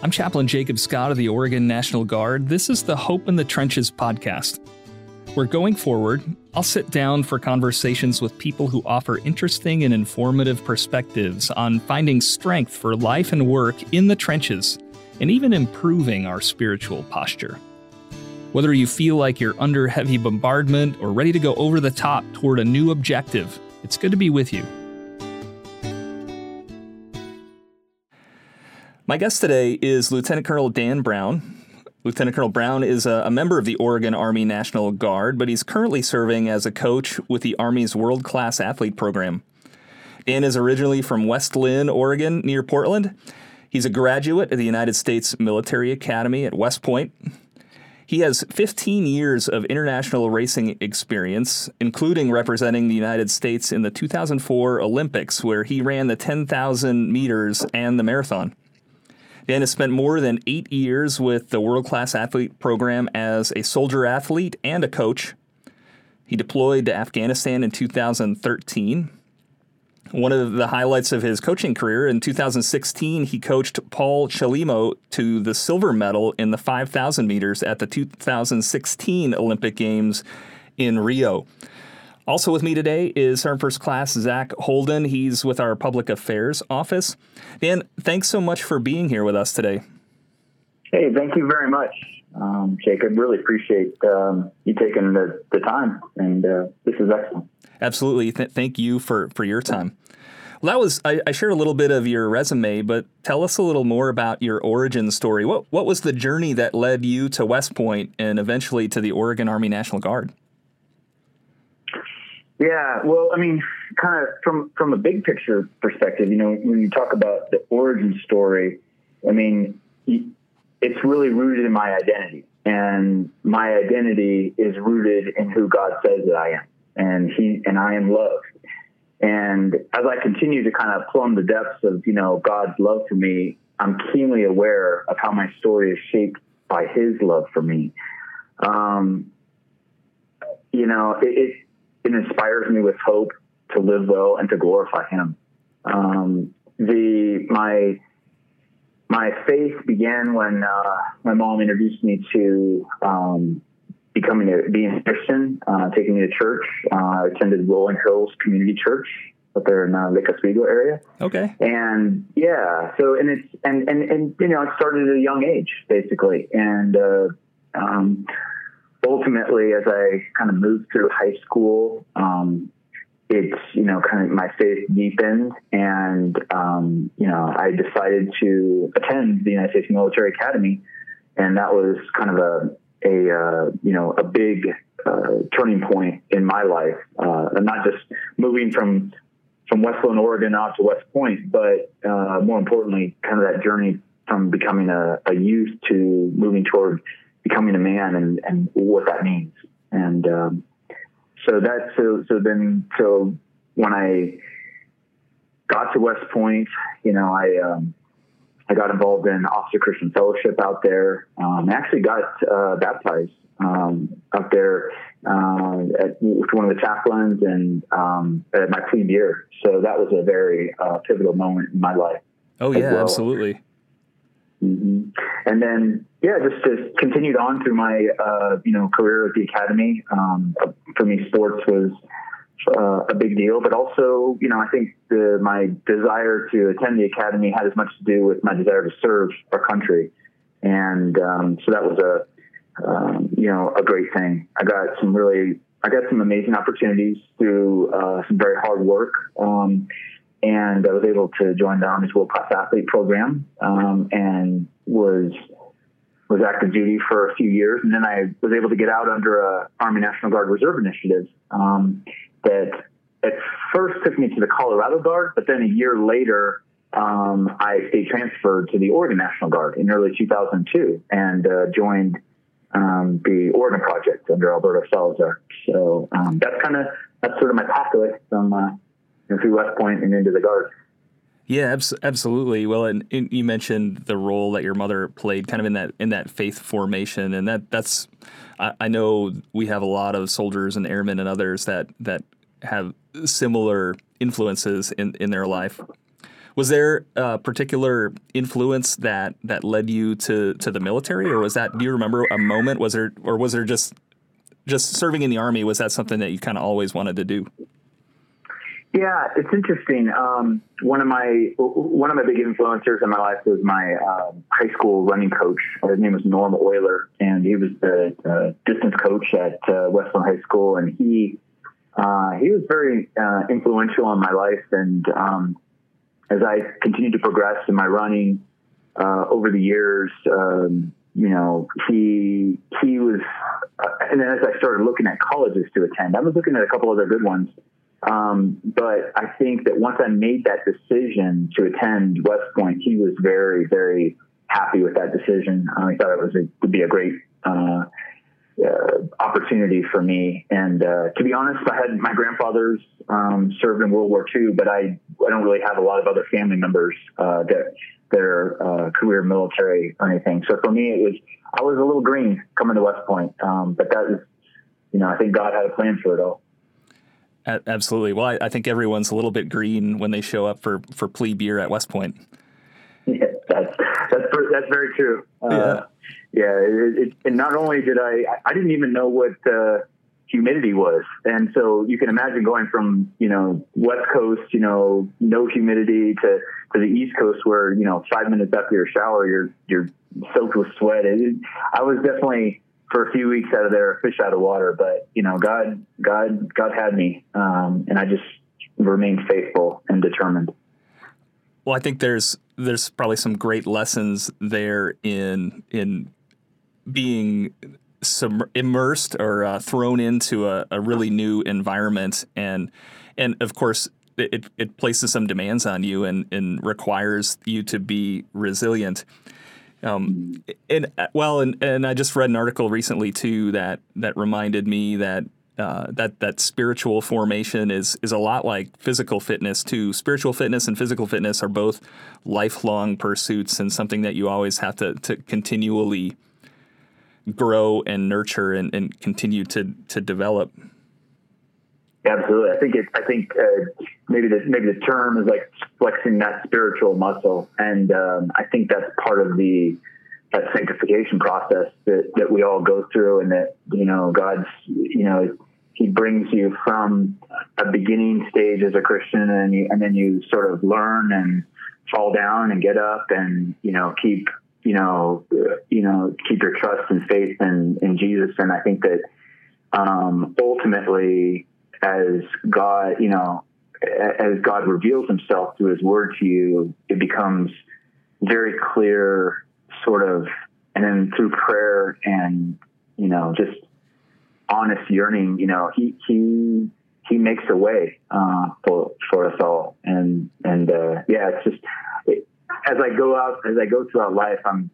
I'm Chaplain Jacob Scott of the Oregon National Guard. This is the Hope in the Trenches podcast. Where going forward, I'll sit down for conversations with people who offer interesting and informative perspectives on finding strength for life and work in the trenches and even improving our spiritual posture. Whether you feel like you're under heavy bombardment or ready to go over the top toward a new objective, it's good to be with you. My guest today is Lieutenant Colonel Dan Browne. Lieutenant Colonel Browne is a, a, member of the Oregon Army National Guard, but he's currently serving as a coach with the Army's World Class Athlete Program. Dan is originally from West Linn, Oregon, near Portland. He's a graduate of the United States Military Academy at West Point. He has 15 years of international racing experience, including representing the United States in the 2004 Olympics, where he ran the 10,000 meters and the marathon. Dan has spent more than eight years with the World Class Athlete Program as a soldier athlete and a coach. He deployed to Afghanistan in 2013. One of the highlights of his coaching career in 2016, he coached Paul Chelimo to the silver medal in the 5,000 meters at the 2016 Olympic Games in Rio. Also with me today is Sergeant First Class Zach Holden. He's with our Public Affairs Office. Dan, thanks so much for being here with us today. Hey, thank you very much, um, Jacob. Really appreciate um, you taking the, the time, and uh, this is excellent. Absolutely. Th- thank you for, for your time. Well, that was I, I, shared a little bit of your resume, but tell us a little more about your origin story. What what was the journey that led you to West Point and eventually to the Oregon Army National Guard? Yeah, well, I mean, kind of from from a big picture perspective, you know, when you talk about the origin story, I mean, it's really rooted in my identity, and my identity is rooted in who God says that I am, and He and I am love. And as I continue to kind of plumb the depths of you know God's love for me, I'm keenly aware of how my story is shaped by His love for me. Um, you know, it, it it inspires me with hope to live well and to glorify Him. Um, the my my faith began when uh, my mom introduced me to um, becoming a being a Christian, uh, taking me to church. Uh, I attended Rolling Hills Community Church up there in uh, Lake Oswego area. Okay. And yeah, so and it's and and and you know it started at a young age basically, and uh, um, ultimately, as I kind of moved through high school, um, it's you know kind of my faith deepened, and um, you know I decided to attend the United States Military Academy, and that was kind of a a uh, you know a big uh, turning point in my life, uh, and not just moving from from West Linn, Oregon, out to West Point, but uh, more importantly, kind of that journey from becoming a, a youth to moving toward becoming a man and, and what that means. And um, so that so so then so when I got to West Point, you know, I um, I got involved in Officer Christian Fellowship out there. Um, I actually got uh, baptized um, up there uh, at, with one of the chaplains and um, at my plebe year. So that was a very uh, pivotal moment in my life. Oh yeah, well. absolutely. Mm-hmm. And then, yeah, just, just continued on through my, uh, you know, career at the academy. Um, for me, sports was uh, a big deal, but also, you know, I think the, my desire to attend the academy had as much to do with my desire to serve our country. And um, so that was a, um, you know, a great thing. I got some really, I got some amazing opportunities through uh, some very hard work. Um, and I was able to join the Army's World Class Athlete Program um, and was was active duty for a few years, and then I was able to get out under a Army National Guard Reserve initiative um, that at first took me to the Colorado Guard, but then a year later um, I stayed transferred to the Oregon National Guard in early 2002 and uh, joined um, the Oregon Project under Alberto Salazar. So um, that's kind of that's sort of my pathway from. Uh, through West Point and into the Guard. Yeah, abs- absolutely. Well, and, and, you mentioned the role that your mother played, kind of in that in that faith formation, and that that's. I, I know we have a lot of soldiers and airmen and others that that have similar influences in in their life. Was there a particular influence that that led you to to the military, or was that? Do you remember a moment? Was there, or was there just just serving in the army? Was that something that you kind of always wanted to do? Yeah, it's interesting. Um, one of my one of my big influencers in my life was my uh, high school running coach. His name was Norm Euler, and he was the uh, distance coach at uh, West Linn High School. And he uh, he was very uh, influential in my life. And um, as I continued to progress in my running uh, over the years, um, you know, he he was. and then as I started looking at colleges to attend, I was looking at a couple other good ones. Um, but I think that once I made that decision to attend West Point, he was very, very happy with that decision. Uh, he thought it was a, would be a great uh, uh, opportunity for me. And uh, to be honest, I had my grandfathers um, served in World War II, but I I don't really have a lot of other family members uh, that that are uh, career military or anything. So for me, it was I was a little green coming to West Point, um, but that was you know I think God had a plan for it all. Absolutely. Well, I, I, think everyone's a little bit green when they show up for for plebe year at West Point. Yeah, that's that's that's very true. Uh, yeah, yeah. It, it, and not only did I, I didn't even know what uh, humidity was, and so you can imagine going from you know West Coast, you know, no humidity to to the East Coast, where you know five minutes after your shower, you're you're soaked with sweat. It, I was definitely for a few weeks out of there, fish out of water. But you know, God, God, God had me, um, and I just remained faithful and determined. Well, I think there's there's probably some great lessons there in in being sub- immersed or uh, thrown into a, a really new environment, and and of course it, it places some demands on you and, and requires you to be resilient. Um, and well, and, and I just read an article recently too that that reminded me that uh, that that spiritual formation is is a lot like physical fitness too. Spiritual fitness and physical fitness are both lifelong pursuits and something that you always have to to continually grow and nurture and, and continue to to develop. Absolutely, I think it. I think uh, maybe the maybe the term is like flexing that spiritual muscle, and um, I think that's part of the that sanctification process that that we all go through, and that you know God's you know He brings you from a beginning stage as a Christian, and you, and then you sort of learn and fall down and get up, and you know keep you know you know keep your trust and faith in in Jesus, and I think that um, ultimately as God, you know, as God reveals himself through his word to you, it becomes very clear, sort of, and then through prayer and, you know, just honest yearning, you know, he, he, he makes a way, uh, for, for us all. And, and, uh, yeah, it's just, it, as I go out, as I go throughout life, I'm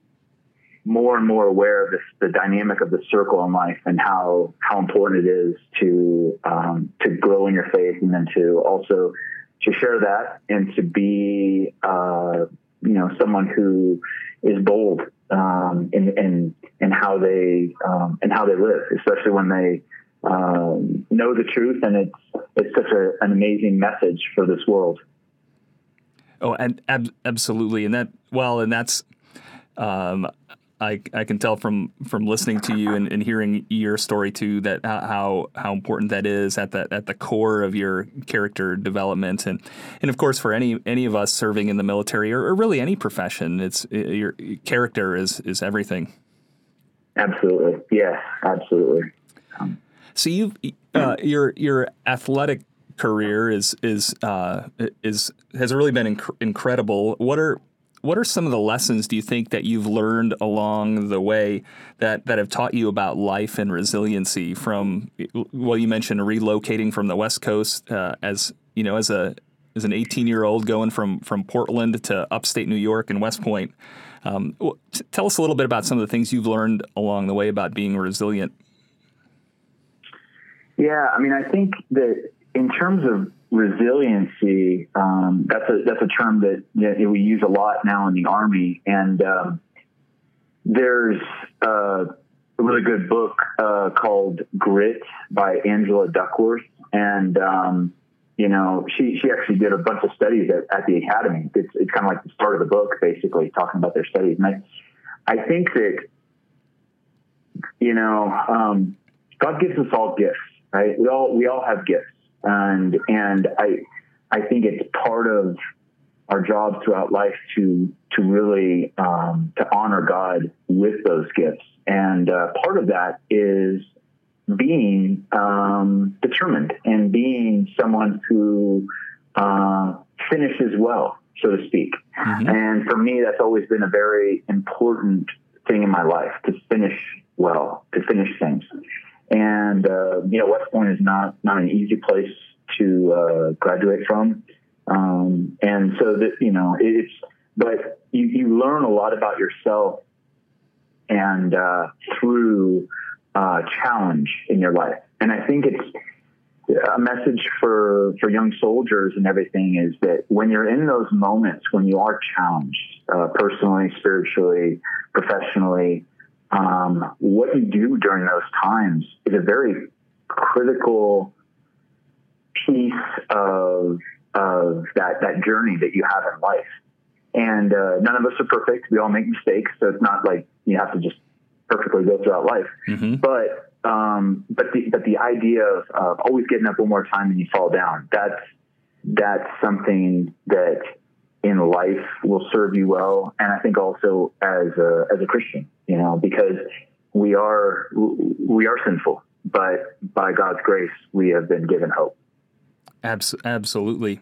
more and more aware of this, the dynamic of the circle in life and how how important it is to um, to grow in your faith and then to also to share that and to be uh, you know someone who is bold um, in, in in how they um, and how they live, especially when they um, know the truth and it's it's such a, an amazing message for this world. Oh, and ab- absolutely, and that well, and that's um, I, I can tell from from listening to you and, and hearing your story too that how how important that is at the at the core of your character development and and of course for any any of us serving in the military or, or really any profession it's your character is is everything. Absolutely, yeah, absolutely. Um, so you uh, your your athletic career is is uh, is has really been inc- incredible. What are what are some of the lessons do you think that you've learned along the way that, that have taught you about life and resiliency from well you mentioned relocating from the west coast uh, as you know as a as an 18 year old going from from Portland to upstate New York and West Point um, tell us a little bit about some of the things you've learned along the way about being resilient. Yeah I mean I think that in terms of resiliency, um, that's a that's a term that, that, we use a lot now in the army, and um, there's uh, a really good book uh, called Grit by Angela Duckworth, and um, you know, she, she actually did a bunch of studies at, at the academy. It's, it's kind of like the start of the book, basically talking about their studies. And I, I think that, you know, um, God gives us all gifts, right? We all, we all have gifts. And, and I, I think it's part of our job throughout life to, to really, um, to honor God with those gifts. And, uh, part of that is, being um, determined and being someone who uh, finishes well, so to speak. Mm-hmm. And for me, that's always been a very important thing in my life to finish well, to finish things. And uh, you know, West Point is not not an easy place to uh, graduate from, um, and so that you know it's. But you, you learn a lot about yourself, and uh, through uh, challenge in your life. And I think it's a message for, for young soldiers and everything is that when you're in those moments, when you are challenged, uh, personally, spiritually, professionally, um, what you do during those times is a very critical piece of, of that, that journey that you have in life. And uh, none of us are perfect. We all make mistakes. So it's not like you have to just perfectly go throughout life. Mm-hmm. But um, but the but the idea of, of always getting up one more time and you fall down that's that's something that in life will serve you well, and I think also as a as a Christian, you know, because we are we are sinful, but by God's grace we have been given hope. Abs- absolutely.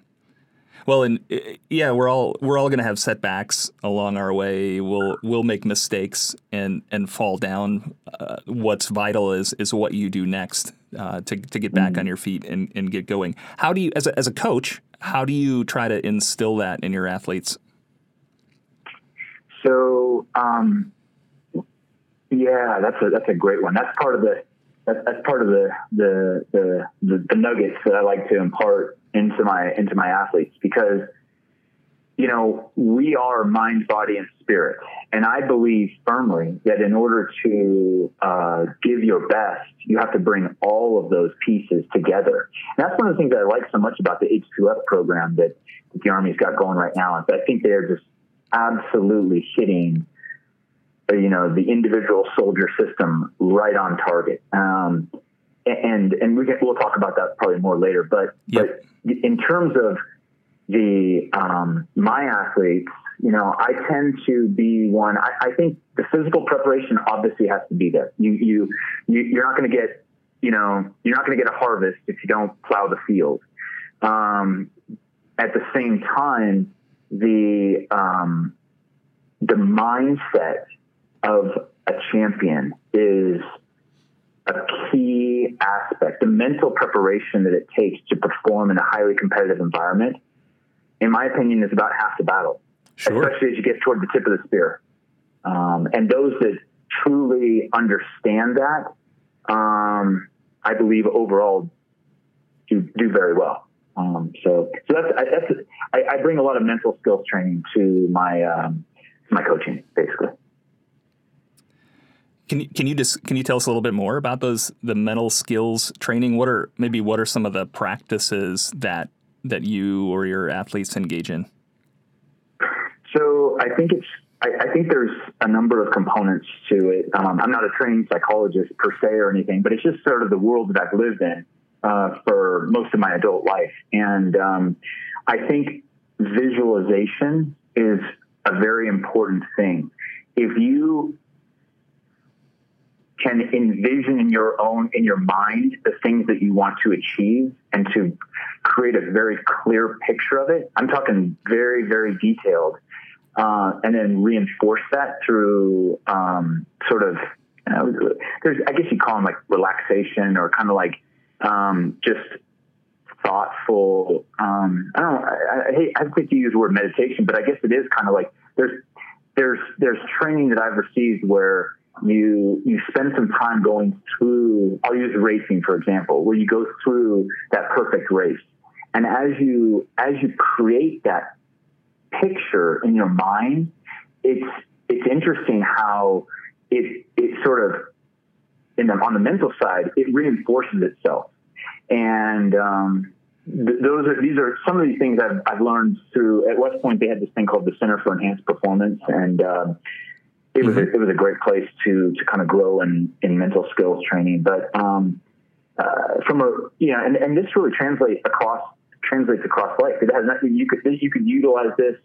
Well, and uh, yeah, we're all we're all going to have setbacks along our way. We'll we'll make mistakes and and fall down. Uh, what's vital is is what you do next uh, to to get back mm-hmm. on your feet and, and get going. How do you, as a, as a coach, how do you try to instill that in your athletes? So, um, yeah, that's a that's a great one. That's part of the that's, that's part of the, the the, the the nuggets that I like to impart into my into my athletes because you know we are mind, body, and spirit, and I believe firmly that in order to uh, give your best, you have to bring all of those pieces together. And that's one of the things that I like so much about the H2F program that, the Army's got going right now. Is I think they're just absolutely hitting you know the individual soldier system right on target. Um, and and we can, we'll talk about that probably more later. But yep. but in terms of the um, my athletes, you know, I tend to be one. I, I think the physical preparation obviously has to be there. You you, you you're not going to get you know you're not going to get a harvest if you don't plow the field. Um, at the same time, the um, the mindset of a champion is a key aspect. The mental preparation that it takes to perform in a highly competitive environment, in my opinion, is about half the battle, sure. especially as you get toward the tip of the spear. Um, and those that truly understand that, um, I believe overall do, do very well. Um, so, so that's, I, that's I, I, bring a lot of mental skills training to my um, my coaching, basically. Can you can you just can you tell us a little bit more about those the mental skills training? What are maybe what are some of the practices that that you or your athletes engage in? So I think it's I, I think there's a number of components to it. Um, I'm not a trained psychologist per se or anything, but it's just sort of the world that I've lived in uh, for most of my adult life, and um, I think visualization is a very important thing. If you can envision in your own in your mind the things that you want to achieve and to create a very clear picture of it. I'm talking very very detailed uh, and then reinforce that through um, sort of there's i guess you call them like relaxation or kind of like um, just thoughtful um, i don't I, I hate i think you use the word meditation but i guess it is kind of like there's there's there's training that i've received where you you spend some time going through I'll use racing for example where you go through that perfect race and as you as you create that picture in your mind it's it's interesting how it it sort of in the, on the mental side it reinforces itself and um, th- those are these are some of these things I've, I've learned through. At West Point, they had this thing called the Center for Enhanced Performance, and um, it was a, it was a great place to to kind of grow in in mental skills training. But um, uh, from a yeah, and, and this really translates across translates across life. It has nothing you could you could utilize this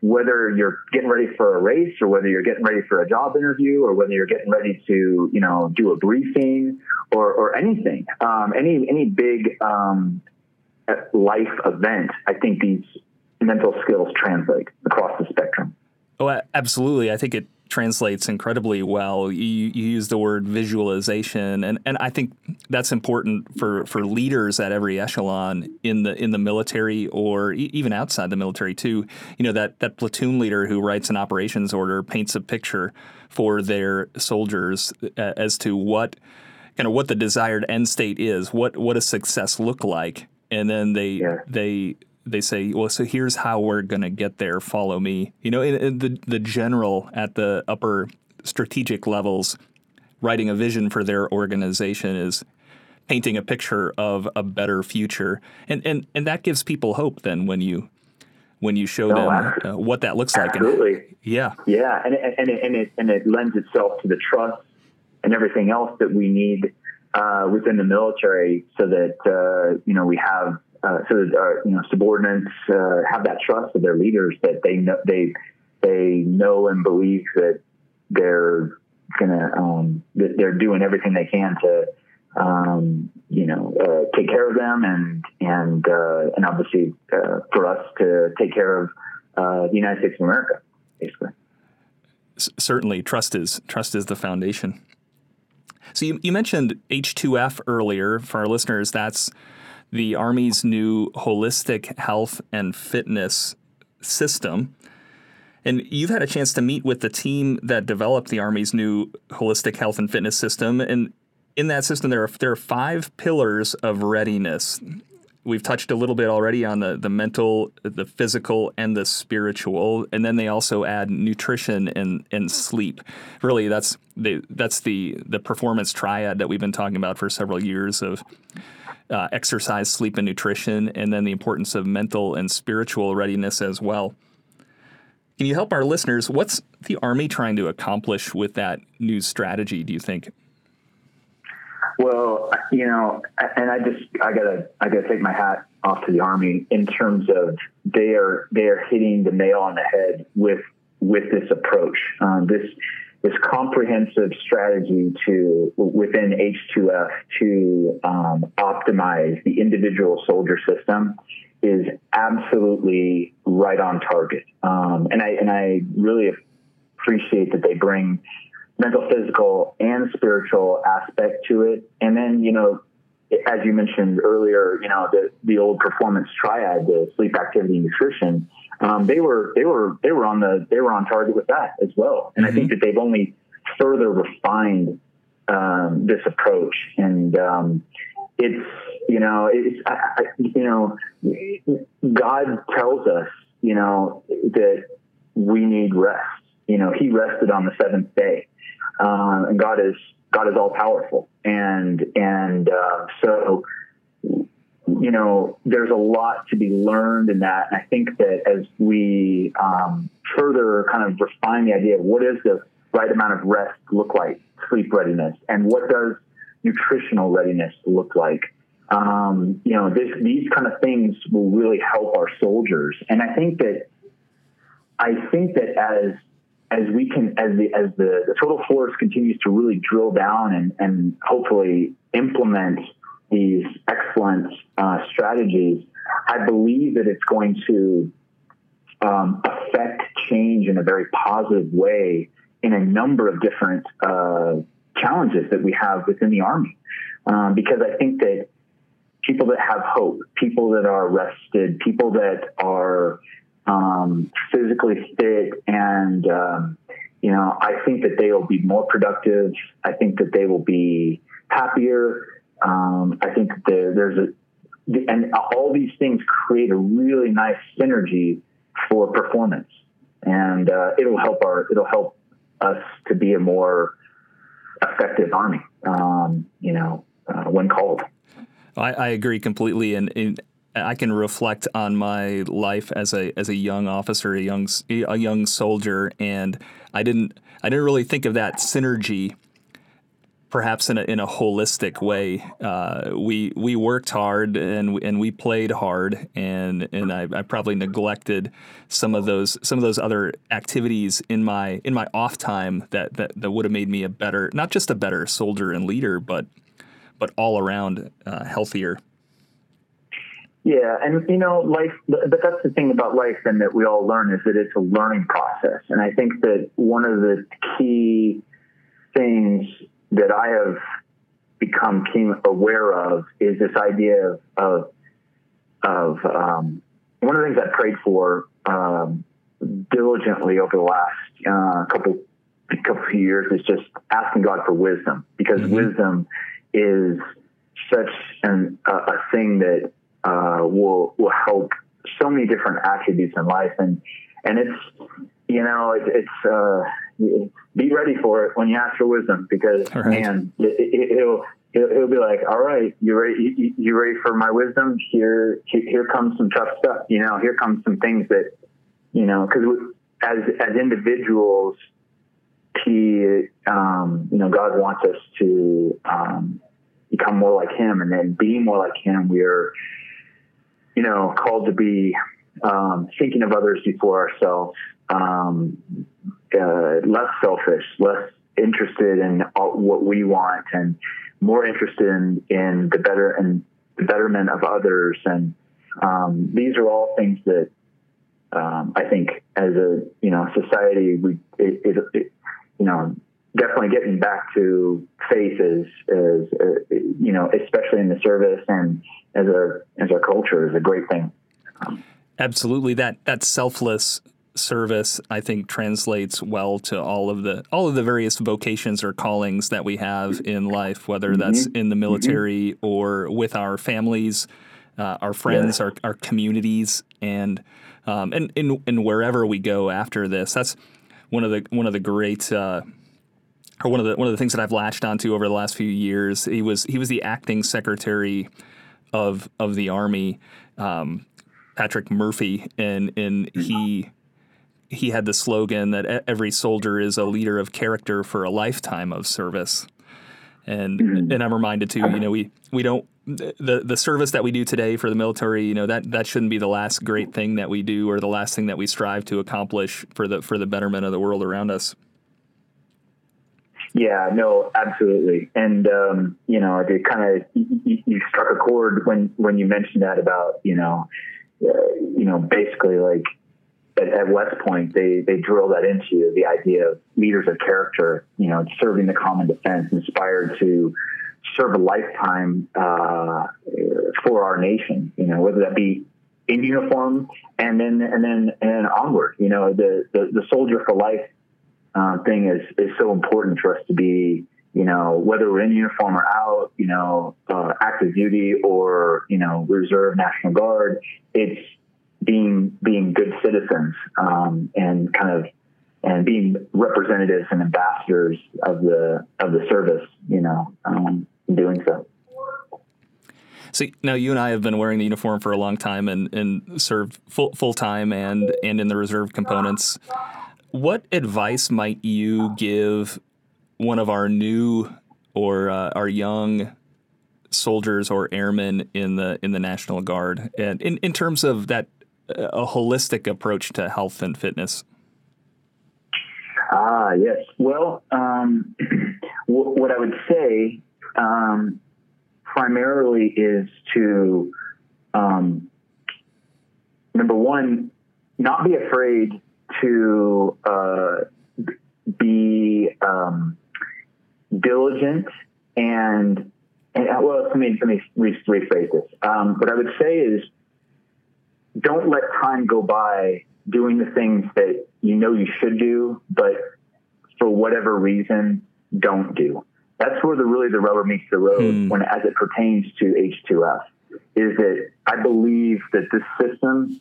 whether you're getting ready for a race or whether you're getting ready for a job interview or whether you're getting ready to you know do a briefing or or anything um, any any big um, life event. I think these mental skills translate across the spectrum. Oh, absolutely. I think it translates incredibly well. You, you, use the word visualization, and, and I think that's important for, for leaders at every echelon in the in the military or e- even outside the military too. You know that that platoon leader who writes an operations order paints a picture for their soldiers as to what kind of what the desired end state is, what what a success look like, and then they yeah. they they say, well, so here's how we're going to get there. Follow me. You know, in, in the the general at the upper strategic levels, writing a vision for their organization is painting a picture of a better future, and and and that gives people hope. Then when you when you show no, them uh, what that looks like, absolutely, and, yeah, yeah, and and it, and it and it lends itself to the trust and everything else that we need uh, within the military, so that uh, you know we have uh, so that our you know subordinates uh, have that trust of their leaders that they know they they know and believe that they're gonna um, that they're doing everything they can to um, you know uh, take care of them and and uh, and obviously uh, for us to take care of uh, the United States of America basically. S- certainly, trust is trust is the foundation. So you, you mentioned H2F earlier. For our listeners, that's the Army's new holistic health and fitness system. And you've had a chance to meet with the team that developed the Army's new holistic health and fitness system. And in that system, there are, there are five pillars of readiness. We've touched a little bit already on the, the mental, the physical, and the spiritual. And then they also add nutrition and, and sleep. Really, that's the, that's the, the performance triad that we've been talking about for several years of uh, exercise, sleep, and nutrition, and then the importance of mental and spiritual readiness as well. Can you help our listeners? What's the Army trying to accomplish with that new strategy, do you think? Well, you know, and I just I gotta I gotta take my hat off to the Army in terms of they are they are hitting the nail on the head with with this approach. Um, this this comprehensive strategy to within H2F to um, optimize the individual soldier system is absolutely right on target. Um, and I and I really appreciate that they bring mental, physical, and spiritual aspect to it. And then you know, as you mentioned earlier, you know the the old performance triad, the sleep, activity, nutrition um, they were they were they were on the they were on target with that as well. And mm-hmm. I think mm-hmm. that they've only further refined um, this approach. And um, it's you know it's I, I, you know God tells us you know that we need rest. You know He rested on the seventh day, uh, and God is God is all powerful. And and uh, so you know, there's a lot to be learned in that. And I think that as we um, further kind of refine the idea of what is the right amount of rest look like, sleep readiness, and what does nutritional readiness look like, um, you know, this, these kind of things will really help our soldiers. And I think that, I think that as as we can, as the as the, the total force continues to really drill down and and hopefully implement these excellent uh, strategies, I believe that it's going to um, affect change in a very positive way in a number of different uh, challenges that we have within the Army. Um, because I think that people that have hope, people that are rested, people that are um, physically fit and um, you know, I think that they will be more productive. I think that they will be happier. Um, I think the, there's a, and all these things create a really nice synergy for performance, and uh, it'll help our it'll help us to be a more effective army. Um, you know, uh, when called. I, I, agree completely, and, and I can reflect on my life as a as a young officer, a young a young soldier, and I didn't I didn't really think of that synergy perhaps in a, in a holistic way. Uh, we we worked hard and and we played hard, and and I, I, probably neglected some of those some of those other activities in my in my off time that that, that would have made me a better not just a better soldier and leader, but but all around uh, healthier. Yeah, and you know, life. But that's the thing about life, and that we all learn is that it's a learning process. And I think that one of the key things that I have become keen aware of is this idea of of, of um, one of the things I prayed for um, diligently over the last uh, couple couple of years is just asking God for wisdom because mm-hmm. wisdom is such an, uh, a thing that uh, will will help so many different attributes in life and and it's you know it, it's uh, be ready for it when you ask for wisdom because right. man, it, will it, it'll be like, all right, you ready? You, you ready for my wisdom? Here, here comes some tough stuff. You know, here comes some things that, you know, because as as individuals, he, um, you know, God wants us to um, become more like Him, and then being more like Him, we're, you know, called to be um, thinking of others before ourselves, um, uh, less selfish, less interested in what we want, and more interested in, in the better and the betterment of others. And um, these are all things that um, I think, as a you know society, we it, it, it, you know definitely getting back to faith is is uh, you know especially in the service and as a as our culture is a great thing. Absolutely, that that selfless service I think translates well to all of the all of the various vocations or callings that we have in life, whether mm-hmm. that's in the mm-hmm. military mm-hmm. or with our families, uh, our friends, our, our communities, and um, and, and and wherever we go after this. That's one of the one of the great. Uh, or one of the one of the things that I've latched onto over the last few years. He was he was the acting secretary of of the army, um, Patrick Murphy, and and he he had the slogan that every soldier is a leader of character for a lifetime of service. And mm-hmm. and I'm reminded too, you know, we we don't the the service that we do today for the military, you know, that that shouldn't be the last great thing that we do or the last thing that we strive to accomplish for the for the betterment of the world around us. Yeah, no, absolutely. And um, you know, it kind of you, you, struck a chord when when you mentioned that about you know, uh, you know, basically like at, at West Point, they they drill that into you, the idea of leaders of character, you know, serving the common defense, inspired to serve a lifetime uh, for our nation. You know, whether that be in uniform and then and then and onward. You know, the the, the soldier for life uh, thing is is so important for us to be. You know, whether we're in uniform or out, you know, uh, active duty or you know, reserve, National Guard, it's being being good citizens um, and kind of and being representatives and ambassadors of the of the service, you know, um, doing so. So now you and I have been wearing the uniform for a long time and, and served full full time and and in the reserve components. What advice might you give one of our new or uh, our young soldiers or airmen in the in the National Guard, and in, in terms of that a holistic approach to health and fitness? Ah, yes. Well, um, what I would say um, primarily is to um, number one, not be afraid to uh, be um, diligent and, and well, let me let me rephrase this. Um, what I would say is don't let time go by doing the things that you know you should do, but for whatever reason, don't do. That's where the really the rubber meets the road hmm. when as it pertains to H2F is that I believe that this system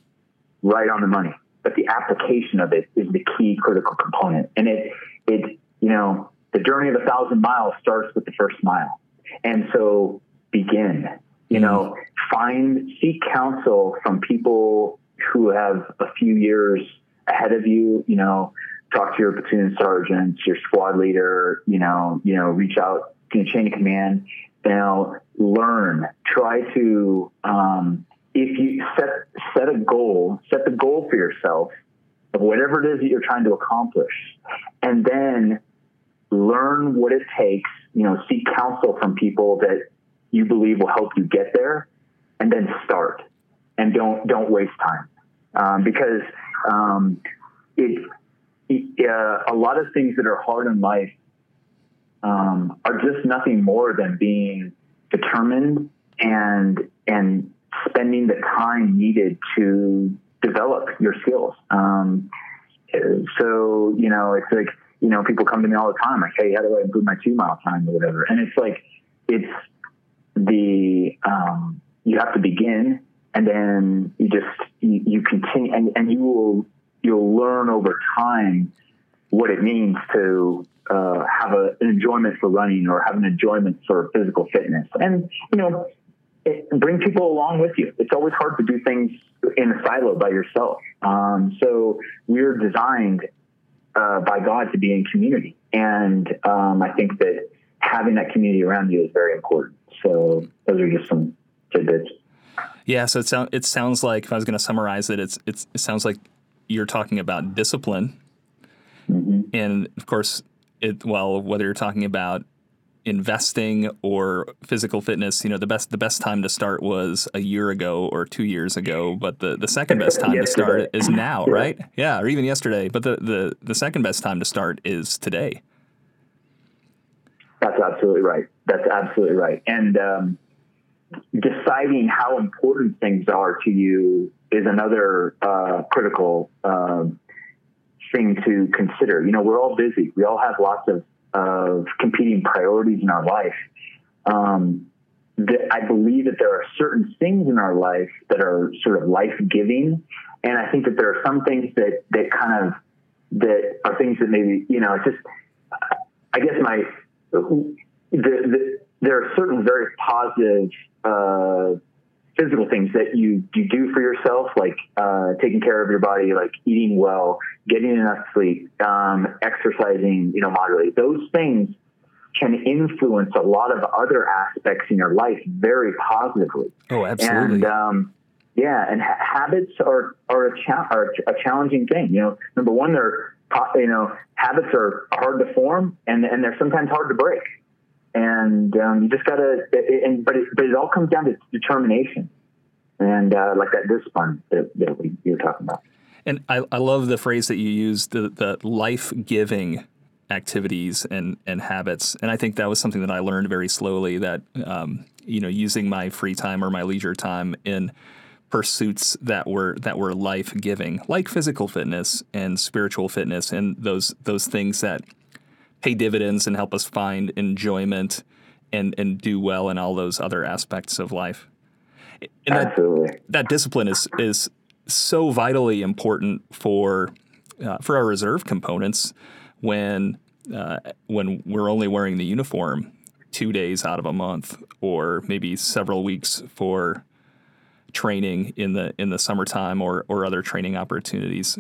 right on the money, but the application of it is the key critical component. And it, it, you know, the journey of a thousand miles starts with the first mile. And so begin, You know, find, seek counsel from people who have a few years ahead of you, you know, talk to your platoon sergeants, your squad leader, you know, you know, reach out to your chain of command, you know, learn, try to, um, if you set, set a goal, set the goal for yourself of whatever it is that you're trying to accomplish, and then learn what it takes, you know, seek counsel from people that you believe will help you get there and then start and don't, don't waste time. Um, because, um, it, uh, a lot of things that are hard in life um, are just nothing more than being determined and and spending the time needed to develop your skills. Um, so you know, it's like you know, people come to me all the time like, "Hey, how do I improve my two mile time or whatever?" And it's like it's the um, you have to begin, and then you just you, you continue, and, and you will you'll learn over time what it means to uh, have a, an enjoyment for running or have an enjoyment for physical fitness. And, you know, it, bring people along with you. It's always hard to do things in a silo by yourself. Um, so we're designed uh, by God to be in community. And um, I think that having that community around you is very important. So those are just some tidbits. Yeah, so it, sound, it sounds like if I was going to summarize it, it's, it's, it sounds like you're talking about discipline, mm-hmm. and of course, it well whether you're talking about investing or physical fitness, you know, the best the best time to start was a year ago or two years ago, but the, the second best time to start is now, right? Yeah, or even yesterday. But the, the the second best time to start is today. That's absolutely right. That's absolutely right. And um, deciding how important things are to you is another uh, critical uh, thing to consider. You know, we're all busy. We all have lots of, of competing priorities in our life. Um, I believe that there are certain things in our life that are sort of life giving, and I think that there are some things that that kind of that are things that maybe you know. It's just, I guess my the, the, there are certain very positive uh, physical things that you, you do for yourself, like uh, taking care of your body, like eating well, getting enough sleep, um, exercising, you know, moderately. Those things can influence a lot of other aspects in your life very positively. Oh, absolutely. And um, yeah, and ha- habits are are a, cha- are a challenging thing. You know, number one, they're you know habits are hard to form, and and they're sometimes hard to break and um, you just gotta. And but it, but it all comes down to determination and uh, like that discipline that, that we, you were talking about. And I, I love the phrase that you used, the, the life giving activities and, and habits. And I think that was something that I learned very slowly that, um, you know, using my free time or my leisure time in pursuits that were that were life giving, like physical fitness and spiritual fitness and those those things that pay dividends and help us find enjoyment and and do well in all those other aspects of life. And Absolutely. That, that discipline is is so vitally important for uh, for our reserve components when uh, when we're only wearing the uniform two days out of a month or maybe several weeks for training in the in the summertime or or other training opportunities.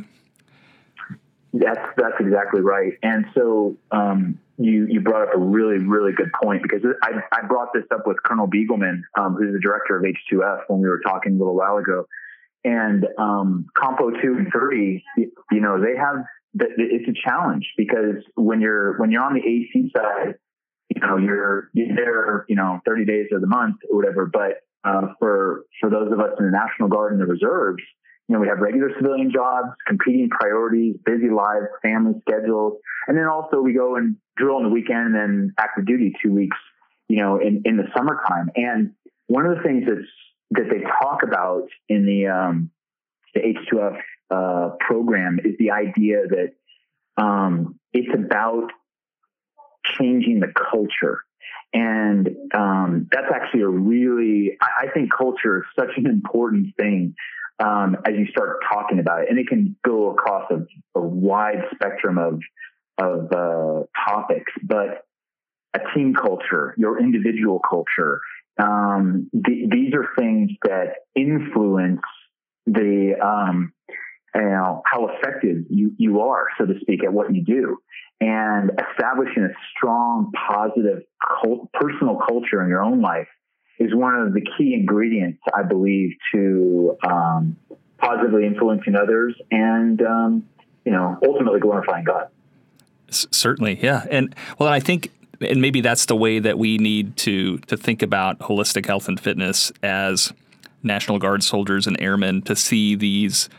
That's that's exactly right. And so um, you you brought up a really really good point because I, I brought this up with Colonel Beagleman, um, who's the director of H2F, when we were talking a little while ago. And um, Compo two and three, you know, they have it's a challenge because when you're when you're on the AC side, you know, you're you're there, you know, 30 days of the month or whatever. But uh, for for those of us in the National Guard and the reserves, you know, we have regular civilian jobs, competing priorities, busy lives, family schedules, and then also we go and drill on the weekend and then active duty two weeks, you know, in, in the summertime. And one of the things that's, that they talk about in the, um, the H2F, uh, program is the idea that, um, it's about changing the culture. And um, that's actually a really, I, I think culture is such an important thing um, as you start talking about it. And it can go across a, a wide spectrum of, of uh, topics, but a team culture, your individual culture, um, th- these are things that influence the um, you know how effective you you are, so to speak, at what you do. And establishing a strong, positive cult- personal culture in your own life is one of the key ingredients, I believe, to um, positively influencing others and um, you know ultimately glorifying God. S- certainly, yeah, and well, I think, and maybe that's the way that we need to to think about holistic health and fitness as National Guard soldiers and airmen to see these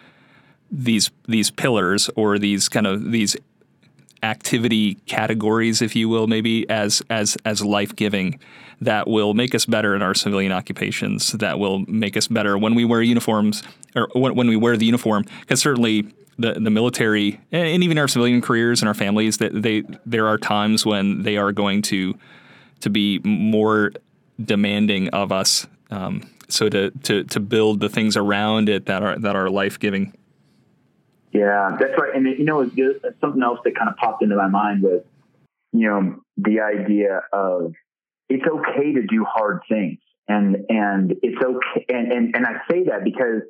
these these pillars or these kind of these activity categories, if you will, maybe as as as life giving, that will make us better in our civilian occupations. That will make us better when we wear uniforms or when, when we wear the uniform. Because certainly the the military and even our civilian careers and our families that they there are times when they are going to to be more demanding of us. Um, so to, to to build the things around it that are that are life giving. Yeah, that's right. And you know, something else that kind of popped into my mind was, you know, the idea of it's okay to do hard things, and and it's okay, and and and I say that because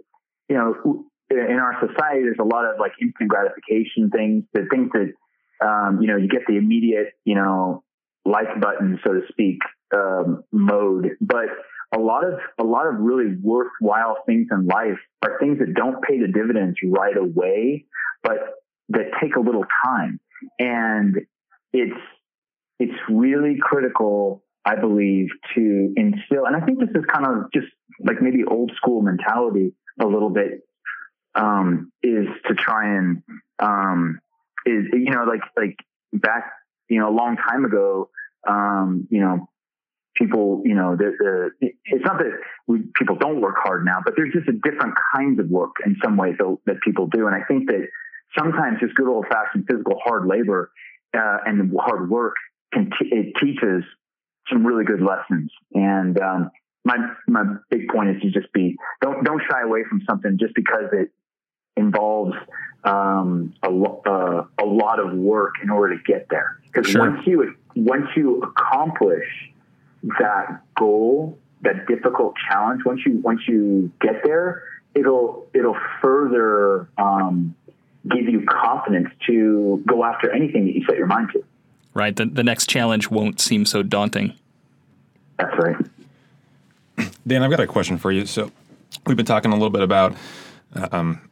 you know, in our society, there's a lot of like instant gratification things, the things that um, you know, you get the immediate, you know, like button, so to speak, um, mode, but a lot of a lot of really worthwhile things in life are things that don't pay the dividends right away, but that take a little time. And it's it's really critical, I believe, to instill. And I think this is kind of just like maybe old school mentality a little bit. Um, is to try and um, is you know like like back you know a long time ago um, you know people, you know, the, the, it's not that we, people don't work hard now, but there's just a different kinds of work in some ways that, that people do. And I think that sometimes just good old fashioned physical hard labor uh, and hard work can t- it teaches some really good lessons. And um, my my big point is to just be don't don't shy away from something just because it involves um, a, uh, a lot of work in order to get there. Because sure. once you once you accomplish that goal, that difficult challenge, once you once you get there, it'll it'll further um, give you confidence to go after anything that you set your mind to. Right. The, the next challenge won't seem so daunting. That's right. Dan, I've got a question for you. So we've been talking a little bit about, um,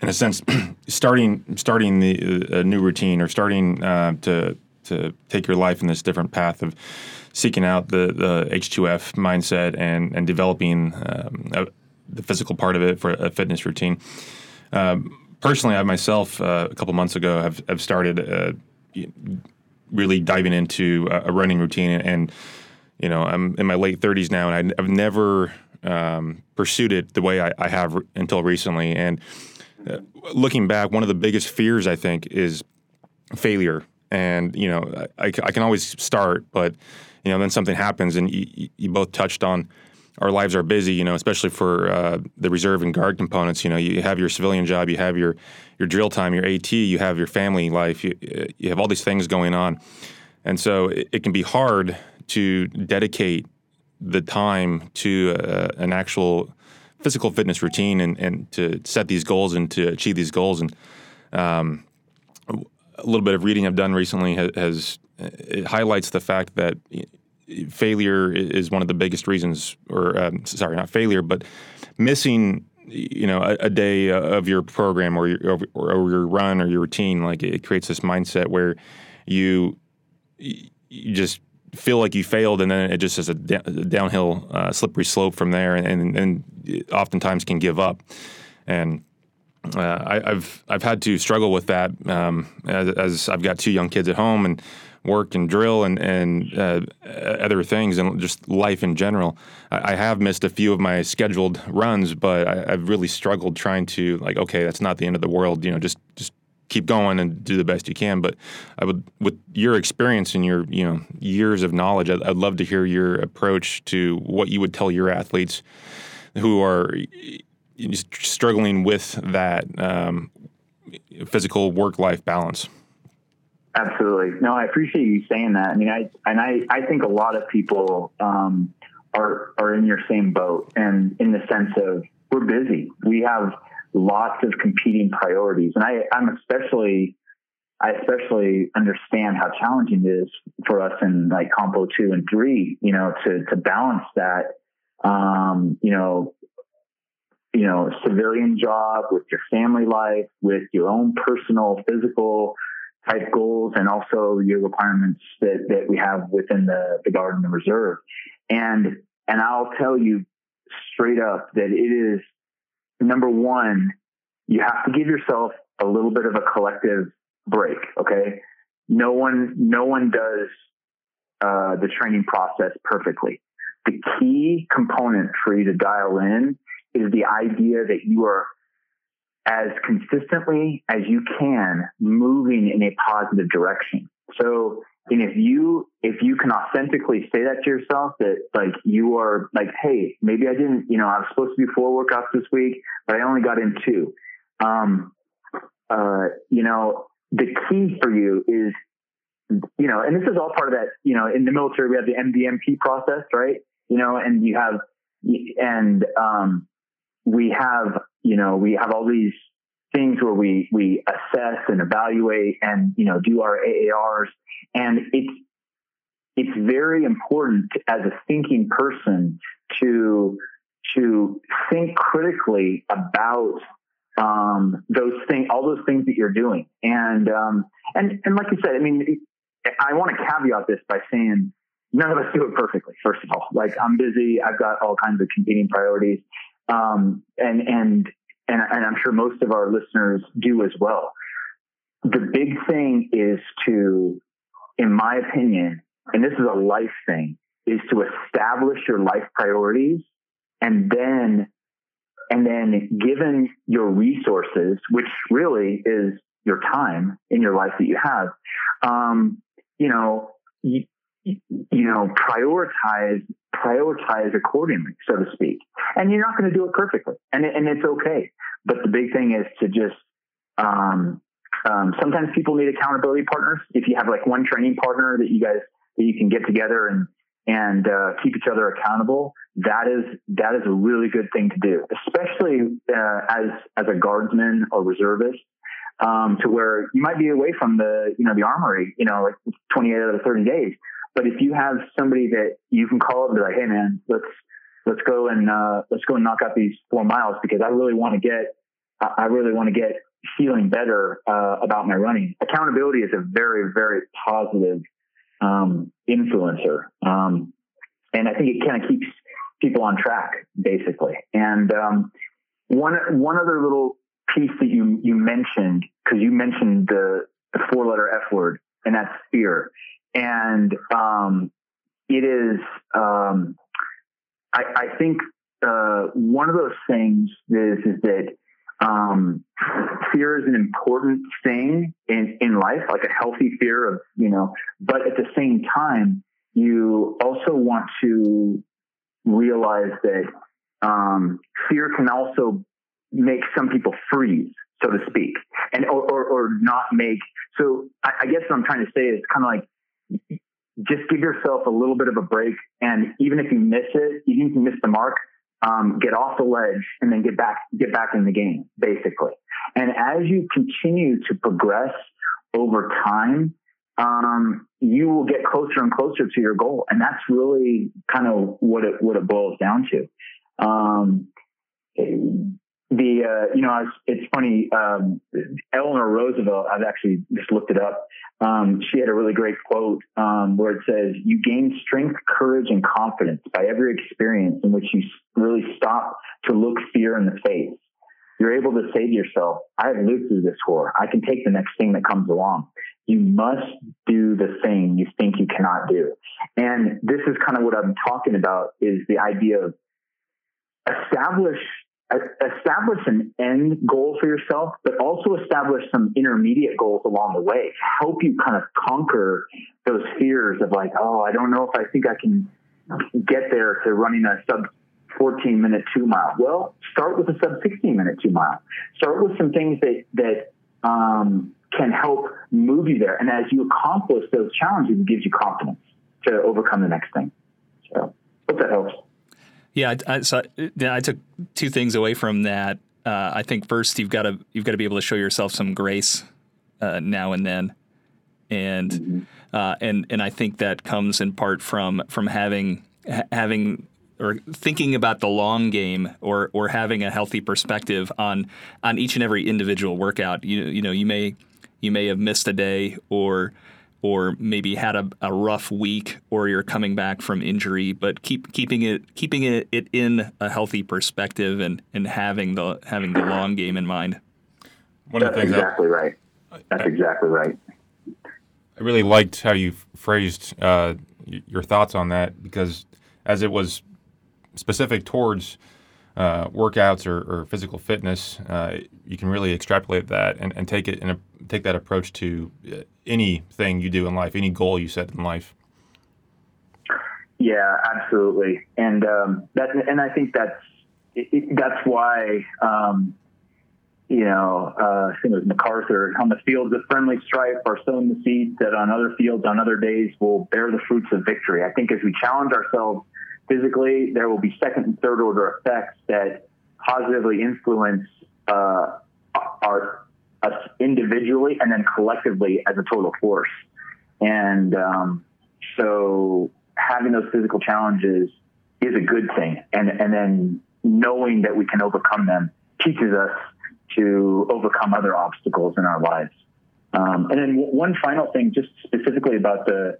in a sense, starting starting the a new routine or starting uh, to to take your life in this different path of seeking out the, the H2F mindset and, and developing um, a, the physical part of it for a fitness routine. Um, personally, I myself, uh, a couple months ago, have, have started uh, really diving into a, running routine. And, and, you know, I'm in my late 30s now, and I, have never um, pursued it the way I, I have until recently. And uh, looking back, one of the biggest fears, I think, is failure. And, you know, I, I can always start, but you know, then something happens, and you, you both touched on our lives are busy, you know, especially for uh, the reserve and guard components. You know, you have your civilian job, you have your your drill time, your AT, you have your family life, you, you have all these things going on, and so it, it can be hard to dedicate the time to uh, an actual physical fitness routine and, and to set these goals and to achieve these goals. And um, a little bit of reading I've done recently has, has it highlights the fact that failure is one of the biggest reasons, or um, sorry, not failure, but missing you know a, a, day of your program or your or, or, your run or your routine like it creates this mindset where you you just feel like you failed and then it just is a, da- downhill uh, slippery slope from there and, and, and oftentimes can give up. And uh, I, have I've had to struggle with that um, as, as, I've got two young kids at home and work and drill and and uh, other things and just life in general. I, I, have missed a few of my scheduled runs, but I, have really struggled trying to like, okay, that's not the end of the world. You know, just just keep going and do the best you can. But I would, with your experience and your you know years of knowledge, I'd, I'd love to hear your approach to what you would tell your athletes who are struggling with that um, physical work life balance. Absolutely. No, I appreciate you saying that. I mean, I and I, I think a lot of people um, are are in your same boat, and in the sense of we're busy. We have lots of competing priorities, and I, I'm especially I especially understand how challenging it is for us in like compo two and three, you know, to to balance that, um, you know, you know, civilian job with your family life, with your own personal physical type goals, and also your requirements that that we have within the the guard and reserve. And and I'll tell you straight up that it is number one, you have to give yourself a little bit of a collective break. Okay. No one, no one does uh, the training process perfectly. The key component for you to dial in is the idea that you are as consistently as you can moving in a positive direction. So, and if you if you can authentically say that to yourself that like you are like, hey, maybe I didn't, you know, I was supposed to do four workouts this week, but I only got in two. Um, uh, you know, the key for you is, you know, and this is all part of that, you know, in the military, we have the MDMP process, right? You know, and you have, and, um, we have, you know, we have all these things where we, we assess and evaluate and, you know, do our AARs. And it's, it's very important as a thinking person to, to think critically about um, those things, all those things that you're doing. And, um, and, and like you said, I mean, I want to caveat this by saying none of us do it perfectly. First of all, like I'm busy. I've got all kinds of competing priorities. Um, and, and, and, I'm sure most of our listeners do as well. The big thing is to, in my opinion, and this is a life thing, is to establish your life priorities and then and then given your resources, which really is your time in your life that you have, um, you know, you know, prioritize, prioritize accordingly, so to speak. And you're not going to do it perfectly and, and it's okay. But the big thing is to just, um, um, sometimes people need accountability partners. If you have like one training partner that you guys, that you can get together and, and uh, keep each other accountable, that is that is a really good thing to do, especially uh, as as a guardsman or reservist, um, to where you might be away from the you know the armory, you know, like 28 out of 30 days. But if you have somebody that you can call up and be like, hey man, let's let's go and uh, let's go and knock out these four miles because I really want to get I really want to get feeling better uh, about my running. Accountability is a very very positive um, influencer. Um, and I think it kind of keeps people on track, basically. And um, one one other little piece that you you mentioned because you mentioned the, the four letter F word, and that's fear. And um, it is, um, I, I, think, uh, one of those things is is that um, fear is an important thing in, in life, like a healthy fear of, you know, but at the same time, you also want to realize that um, fear can also make some people freeze, so to speak, and or, or, or not make. So I, I guess what I'm trying to say is kind of like just give yourself a little bit of a break, and even if you miss it, even if you miss the mark, um, get off the ledge and then get back get back in the game, basically. And as you continue to progress over time, um, you will get closer and closer to your goal, and that's really kind of what it what it boils down to. Um, the uh, you know it's funny um, Eleanor Roosevelt I've actually just looked it up. Um, she had a really great quote um, where it says you gain strength courage and confidence by every experience in which you really stop to look fear in the face. You're able to say to yourself I have lived through this war. I can take the next thing that comes along you must do the thing you think you cannot do. And this is kind of what I'm talking about is the idea of establish establish an end goal for yourself, but also establish some intermediate goals along the way to help you kind of conquer those fears of like, oh, I don't know if I think I can get there to running a sub 14 minute two mile. Well, start with a sub 16 minute two mile. Start with some things that, that, um, can help move you there. And as you accomplish those challenges, it gives you confidence to overcome the next thing. So. Hope that helps. Yeah, I, I, so I took two things away from that. Uh, I think first you've got to you've got to be able to show yourself some grace uh, now and then, and mm-hmm. uh, and and I think that comes in part from from having ha- having or thinking about the long game or or having a healthy perspective on on each and every individual workout. You you know you may you may have missed a day or or maybe had a, a rough week or you're coming back from injury, but keep keeping it keeping it, it in a healthy perspective and, and having the having the long game in mind. One That's of the things exactly that, right. That's I, exactly right. I really liked how you phrased uh, your thoughts on that because as it was specific towards uh, workouts or, or, physical fitness, uh, you can really extrapolate that and, and take it in a, take that approach to uh, anything you do in life, any goal you set in life. Yeah, absolutely, and um, that and I think that's it, that's why um, you know uh, I think it was MacArthur on the fields of friendly strife are sown the seeds that on other fields on other days will bear the fruits of victory. I think as we challenge ourselves physically, there will be second and third order effects that positively influence uh, our us individually and then collectively as a total force. And um, so having those physical challenges is a good thing. And, and then knowing that we can overcome them teaches us to overcome other obstacles in our lives. Um, and then one final thing, just specifically about the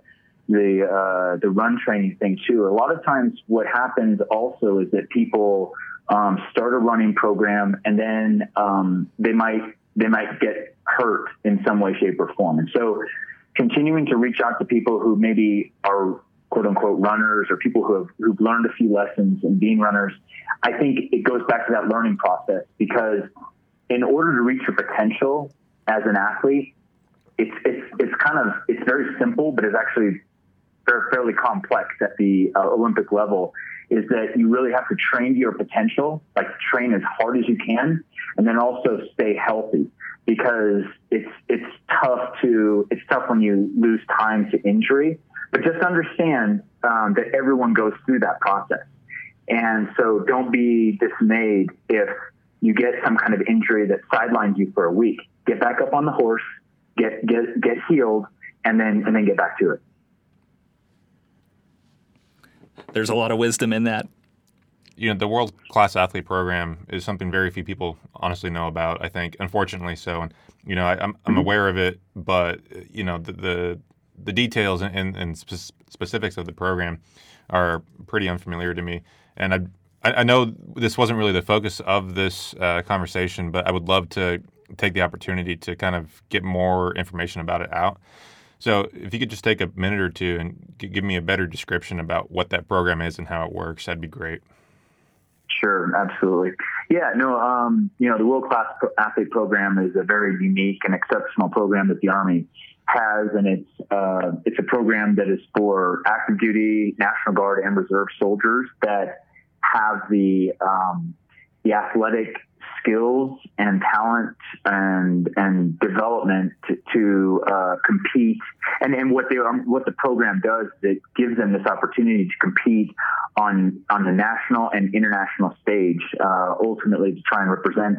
the uh, the run training thing too. A lot of times, what happens also is that people um, start a running program and then um, they might they might get hurt in some way, shape, or form. And so, continuing to reach out to people who maybe are quote unquote runners or people who have who've learned a few lessons in being runners, I think it goes back to that learning process because in order to reach your potential as an athlete, it's it's it's kind of it's very simple, but it's actually fairly complex at the uh, Olympic level is that you really have to train to your potential, like train as hard as you can, and then also stay healthy because it's it's tough to it's tough when you lose time to injury. But just understand um, that everyone goes through that process, and so don't be dismayed if you get some kind of injury that sidelines you for a week. Get back up on the horse, get get get healed, and then and then get back to it there's a lot of wisdom in that. You know, the world class athlete program is something very few people honestly know about. I think, unfortunately, so. And you know, I, am I'm, I'm mm-hmm. aware of it, but you know, the the, the details and, and spe- specifics of the program are pretty unfamiliar to me. And I I know this wasn't really the focus of this uh, conversation, but I would love to take the opportunity to kind of get more information about it out. So, if you could just take a minute or two and give me a better description about what that program is and how it works, that'd be great. Sure, absolutely. Yeah, no, um, you know, the World Class Athlete Program is a very unique and exceptional program that the Army has, and it's uh, it's a program that is for active duty, National Guard, and Reserve soldiers that have the um, the athletic skills and talent and and development to, to uh, compete. And and what they um, what the program does it gives them this opportunity to compete on on the national and international stage, uh, ultimately to try and represent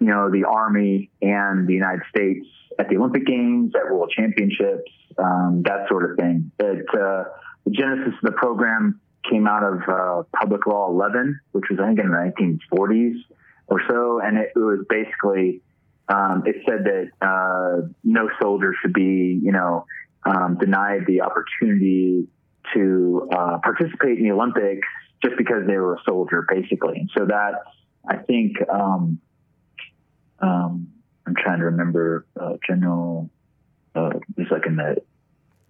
you know the Army and the United States at the Olympic Games, at World Championships, um, that sort of thing. It, uh, the genesis of the program came out of uh, Public Law 11, which was I think in the 1940s or so, and it, it was basically um, it said that uh, no soldier should be, you know, um, denied the opportunity to uh, participate in the Olympics just because they were a soldier, basically. And so that I think um, um I'm trying to remember uh, General. Uh, it's like in the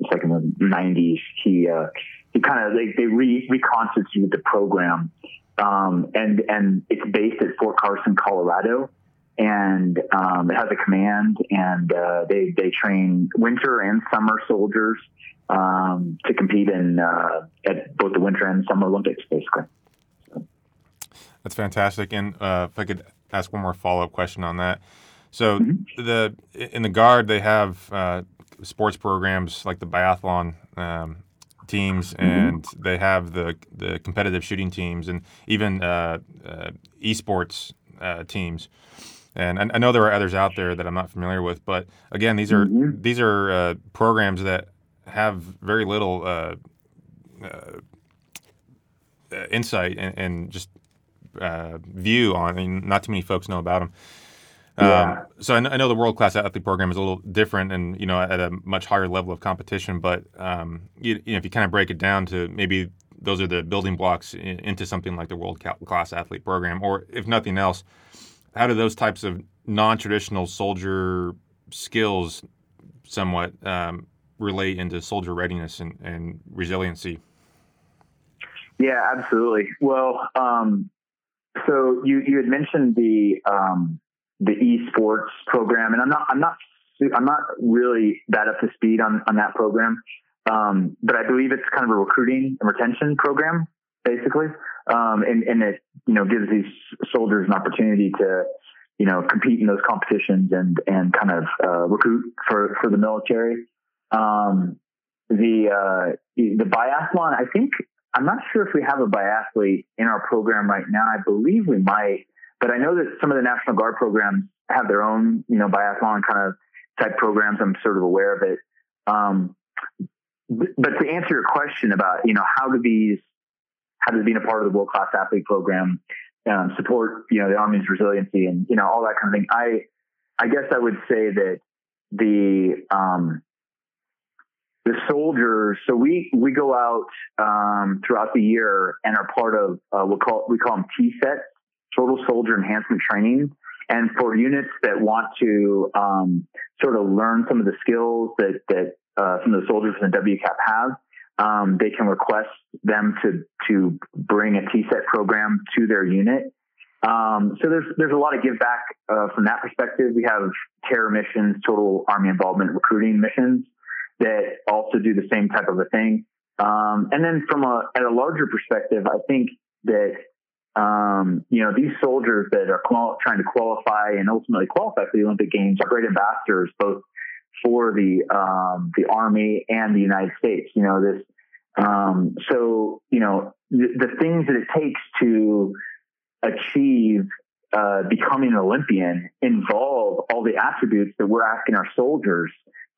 it's like in the 90s. He uh, he kind of they, they re- reconstituted the program um, and and it's based at Fort Carson, Colorado, and um, it has a command, and uh, they they train winter and summer soldiers um, to compete in uh, at both the winter and summer Olympics, basically. So. That's fantastic. And uh, if I could ask one more follow up question on that, so mm-hmm. the in the guard they have uh, sports programs like the biathlon. Um, teams, mm-hmm. and they have the the competitive shooting teams, and even uh, uh, esports uh, teams. And I, I, know there are others out there that I'm not familiar with, but again, these are mm-hmm. these are uh, programs that have very little uh, uh, insight and, and just view on. I mean, not too many folks know about them. Yeah. Um, so I, I, know the world class athlete program is a little different, and you know at a much higher level of competition. But um, you, you know, if you kind of break it down to maybe those are the building blocks in, into something like the world class athlete program, or if nothing else, how do those types of non-traditional soldier skills somewhat um, relate into soldier readiness and, and, resiliency? Yeah, absolutely. Well, um, so you you had mentioned the um, the esports program, and I'm not I'm not I'm not really that up to speed on on that program, um, but I believe it's kind of a recruiting and retention program, basically, um, and and it you know gives these soldiers an opportunity to you know compete in those competitions and and kind of uh, recruit for for the military. Um, the uh, the biathlon, I think I'm not sure if we have a biathlete in our program right now. I believe we might. But I know that some of the National Guard programs have their own, you know, biathlon kind of type programs. I'm sort of aware of it. Um, but to answer your question about, you know, how do these, how does being a part of the world class athlete program um, support, you know, the Army's resiliency and, you know, all that kind of thing? I, I guess I would say that the, um, the soldiers, so we, we go out, um, throughout the year and are part of, uh, we call, we call them T-sets total soldier enhancement training. And for units that want to um, sort of learn some of the skills that that uh, some of the soldiers in the WCAP have, um, they can request them to to bring a TSET program to their unit. Um, so there's there's a lot of give back uh, from that perspective. We have TAIR missions, total army involvement recruiting missions that also do the same type of a thing. Um, and then from a at a larger perspective, I think that um, you know, these soldiers that are qual- trying to qualify and ultimately qualify for the Olympic Games are great ambassadors both for the um, the Army and the United States. You know, this. Um, so, you know, the, the, things that it takes to achieve uh, becoming an Olympian involve all the attributes that we're asking our soldiers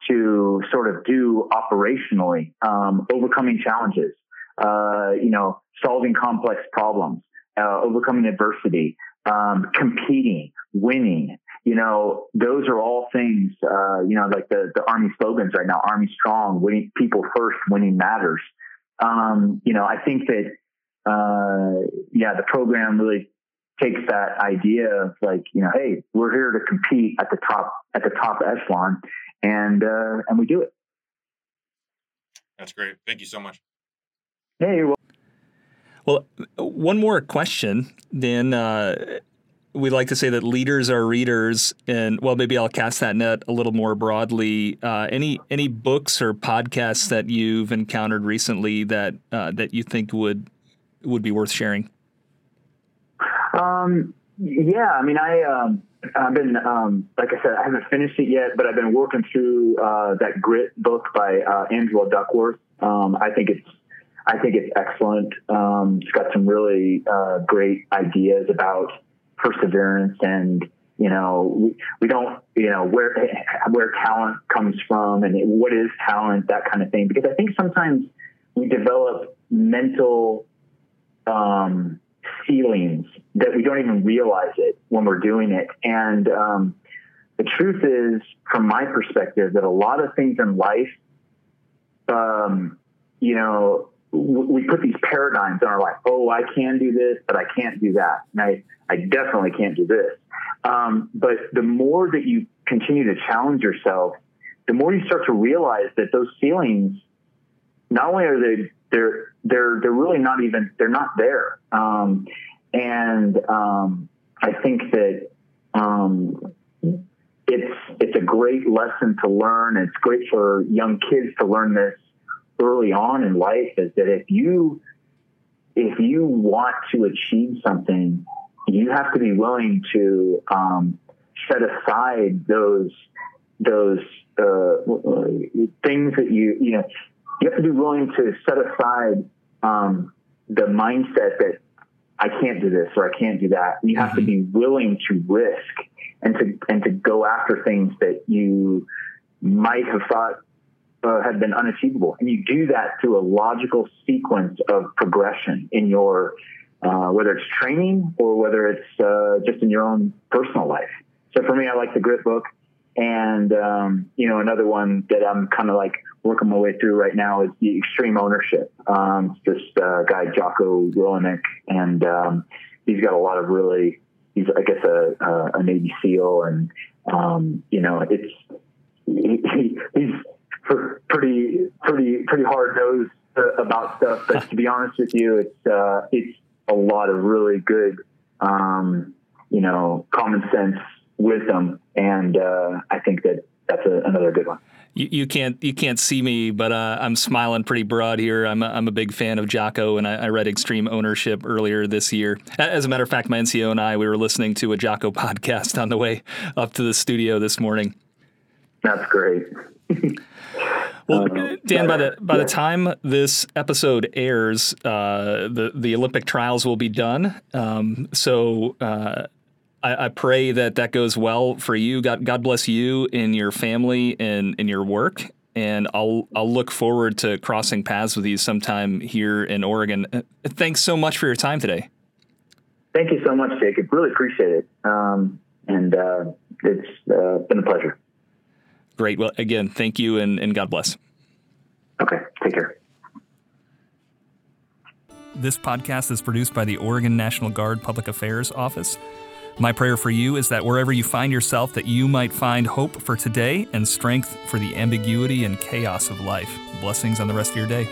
to sort of do operationally, um, overcoming challenges, uh, you know, solving complex problems, uh, overcoming adversity, um, competing, winning. You know, those are all things. Uh, you know, like the the Army slogans right now: "Army strong, winning people first, winning matters." Um, you know, I think that uh, yeah, the program really takes that idea of like, you know, hey, we're here to compete at the top at the top echelon, and uh, and we do it. That's great. Thank you so much. Hey, well, well, one more question. Then uh, we like to say that leaders are readers, and well, maybe I'll cast that net a little more broadly. Uh, any any books or podcasts that you've encountered recently that uh, that you think would would be worth sharing? Um, yeah, I mean, I um, I've been um, like I said, I haven't finished it yet, but I've been working through uh, that Grit book by uh, Angela Duckworth. Um, I think it's I think it's excellent. Um, it's got some really uh, great ideas about perseverance and you know we, we don't you know where where talent comes from and what is talent that kind of thing because I think sometimes we develop mental um, feelings that we don't even realize it when we're doing it and um, the truth is from my perspective that a lot of things in life um, you know we put these paradigms in our life. Oh, I can do this, but I can't do that. And I, I definitely can't do this. Um, but the more that you continue to challenge yourself, the more you start to realize that those feelings, not only are they, they're, they're, they're really not even, they're not there. Um, and, um, I think that, um, it's, it's a great lesson to learn. It's great for young kids to learn this early on in life is that if you if you want to achieve something, you have to be willing to um, set aside those those uh, things that you you know you have to be willing to set aside um, the mindset that I can't do this or I can't do that. You have mm-hmm. to be willing to risk and to and to go after things that you might have thought uh, had been unachievable. And you do that through a logical sequence of progression in your uh, whether it's training or whether it's uh, just in your own personal life. So for me, I like the grit book. And, um, you know, another one that I'm kind of like working my way through right now is the extreme ownership. Um, this uh, guy, Jocko Willink, and um, he's got a lot of really, he's, I guess, a, a, a Navy SEAL. And, um, you know, it's, he, he, he's pretty, pretty, pretty hard nosed uh, about stuff. But to be honest with you, it's, uh, it's a lot of really good, um, you know, common sense wisdom, and uh, I think that that's a, another good one. You, you, can't you can't see me, but uh, I'm smiling pretty broad here. I'm a, I'm a big fan of Jocko, and I, I, read Extreme Ownership earlier this year. As a matter of fact, my NCO and I we were listening to a Jocko podcast on the way up to the studio this morning. That's great. Well, uh, Dan, by the by yeah. the time this episode airs, uh, the the Olympic trials will be done. Um, so uh, I, I, pray that that goes well for you. God, God bless you and your family and in your work. And I'll I'll look forward to crossing paths with you sometime here in Oregon. Uh, thanks so much for your time today. Thank you so much, Jacob. Really appreciate it. Um, and uh, it's uh, been a pleasure. Great. Well, again, thank you and, and God bless. Okay. Take care. This podcast is produced by the Oregon National Guard Public Affairs Office. My prayer for you is that wherever you find yourself, that you might find hope for today and strength for the ambiguity and chaos of life. Blessings on the rest of your day.